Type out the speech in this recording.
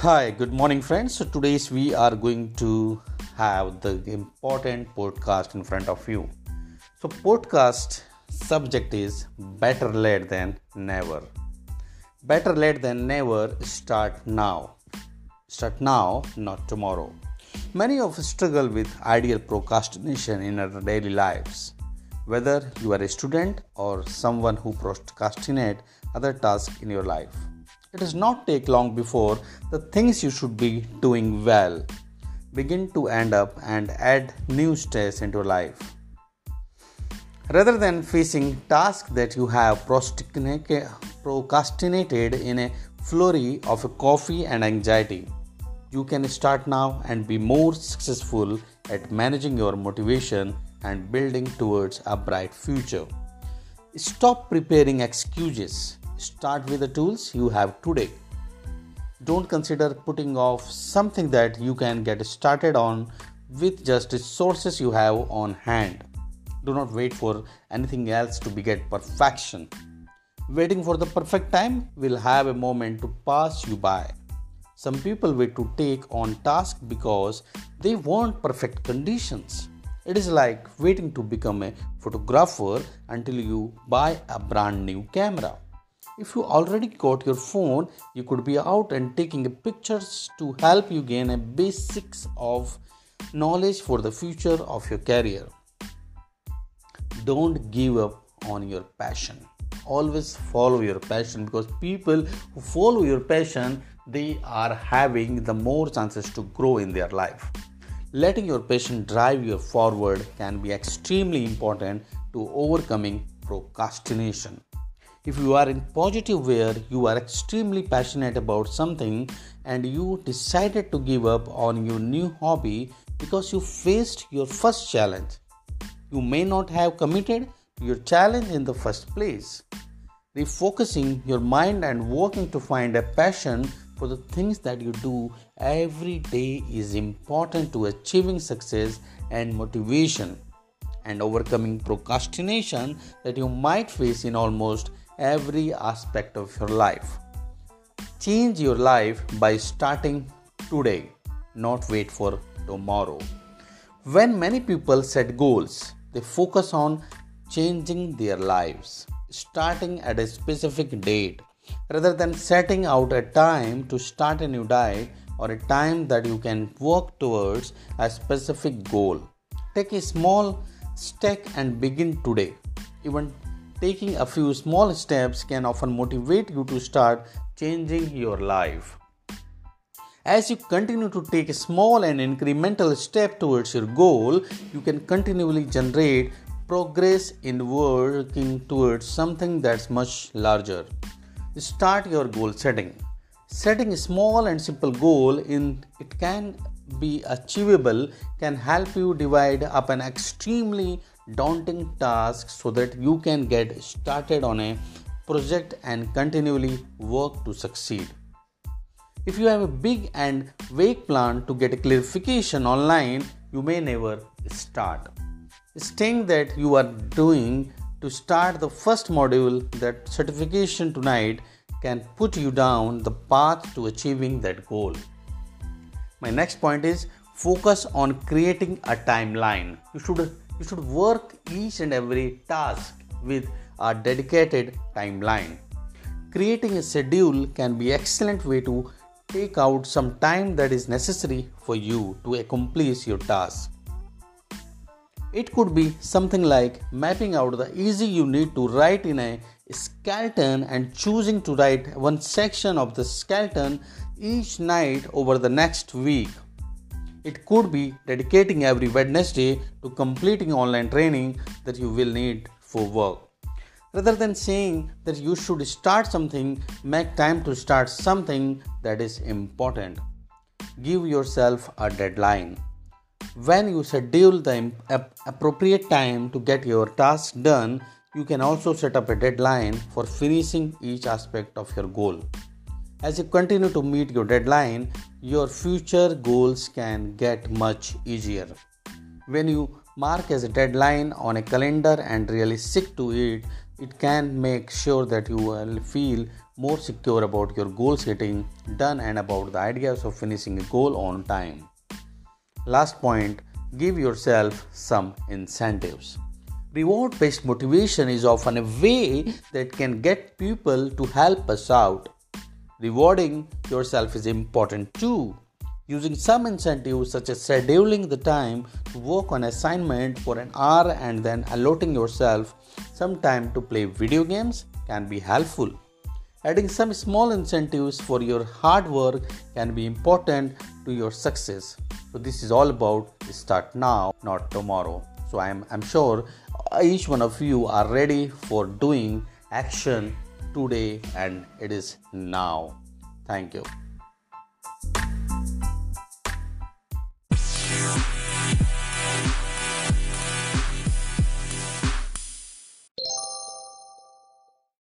Hi, good morning, friends. So, today's we are going to have the important podcast in front of you. So, podcast subject is better late than never. Better late than never. Start now. Start now, not tomorrow. Many of us struggle with ideal procrastination in our daily lives. Whether you are a student or someone who procrastinate other tasks in your life it does not take long before the things you should be doing well begin to end up and add new stress into your life. Rather than facing tasks that you have procrastinated in a flurry of coffee and anxiety, you can start now and be more successful at managing your motivation and building towards a bright future. Stop preparing excuses Start with the tools you have today. Don't consider putting off something that you can get started on with just the sources you have on hand. Do not wait for anything else to get perfection. Waiting for the perfect time will have a moment to pass you by. Some people wait to take on tasks because they want perfect conditions. It is like waiting to become a photographer until you buy a brand new camera. If you already got your phone, you could be out and taking pictures to help you gain a basics of knowledge for the future of your career. Don't give up on your passion. Always follow your passion because people who follow your passion they are having the more chances to grow in their life. Letting your passion drive you forward can be extremely important to overcoming procrastination. If you are in positive where you are extremely passionate about something and you decided to give up on your new hobby because you faced your first challenge you may not have committed to your challenge in the first place. Refocusing your mind and working to find a passion for the things that you do every day is important to achieving success and motivation and overcoming procrastination that you might face in almost every aspect of your life. Change your life by starting today, not wait for tomorrow. When many people set goals, they focus on changing their lives, starting at a specific date, rather than setting out a time to start a new diet or a time that you can work towards a specific goal. Take a small step and begin today. Even taking a few small steps can often motivate you to start changing your life. As you continue to take small and incremental step towards your goal, you can continually generate progress in working towards something that's much larger. Start your goal setting. Setting a small and simple goal in it can be achievable can help you divide up an extremely daunting task so that you can get started on a project and continually work to succeed. If you have a big and vague plan to get a clarification online, you may never start. Staying that you are doing to start the first module that certification tonight can put you down the path to achieving that goal. My next point is focus on creating a timeline. You should you should work each and every task with a dedicated timeline. Creating a schedule can be excellent way to take out some time that is necessary for you to accomplish your task. It could be something like mapping out the easy you need to write in a skeleton and choosing to write one section of the skeleton each night over the next week it could be dedicating every Wednesday to completing online training that you will need for work. Rather than saying that you should start something, make time to start something that is important. Give yourself a deadline. When you schedule the appropriate time to get your task done, you can also set up a deadline for finishing each aspect of your goal. As you continue to meet your deadline, your future goals can get much easier. When you mark as a deadline on a calendar and really stick to it, it can make sure that you will feel more secure about your goal setting done and about the ideas of finishing a goal on time. Last point give yourself some incentives. Reward based motivation is often a way that can get people to help us out. Rewarding yourself is important too. Using some incentives, such as scheduling the time to work on assignment for an hour and then allotting yourself some time to play video games, can be helpful. Adding some small incentives for your hard work can be important to your success. So, this is all about start now, not tomorrow. So, I'm, I'm sure each one of you are ready for doing action today, and it is now. Thank you.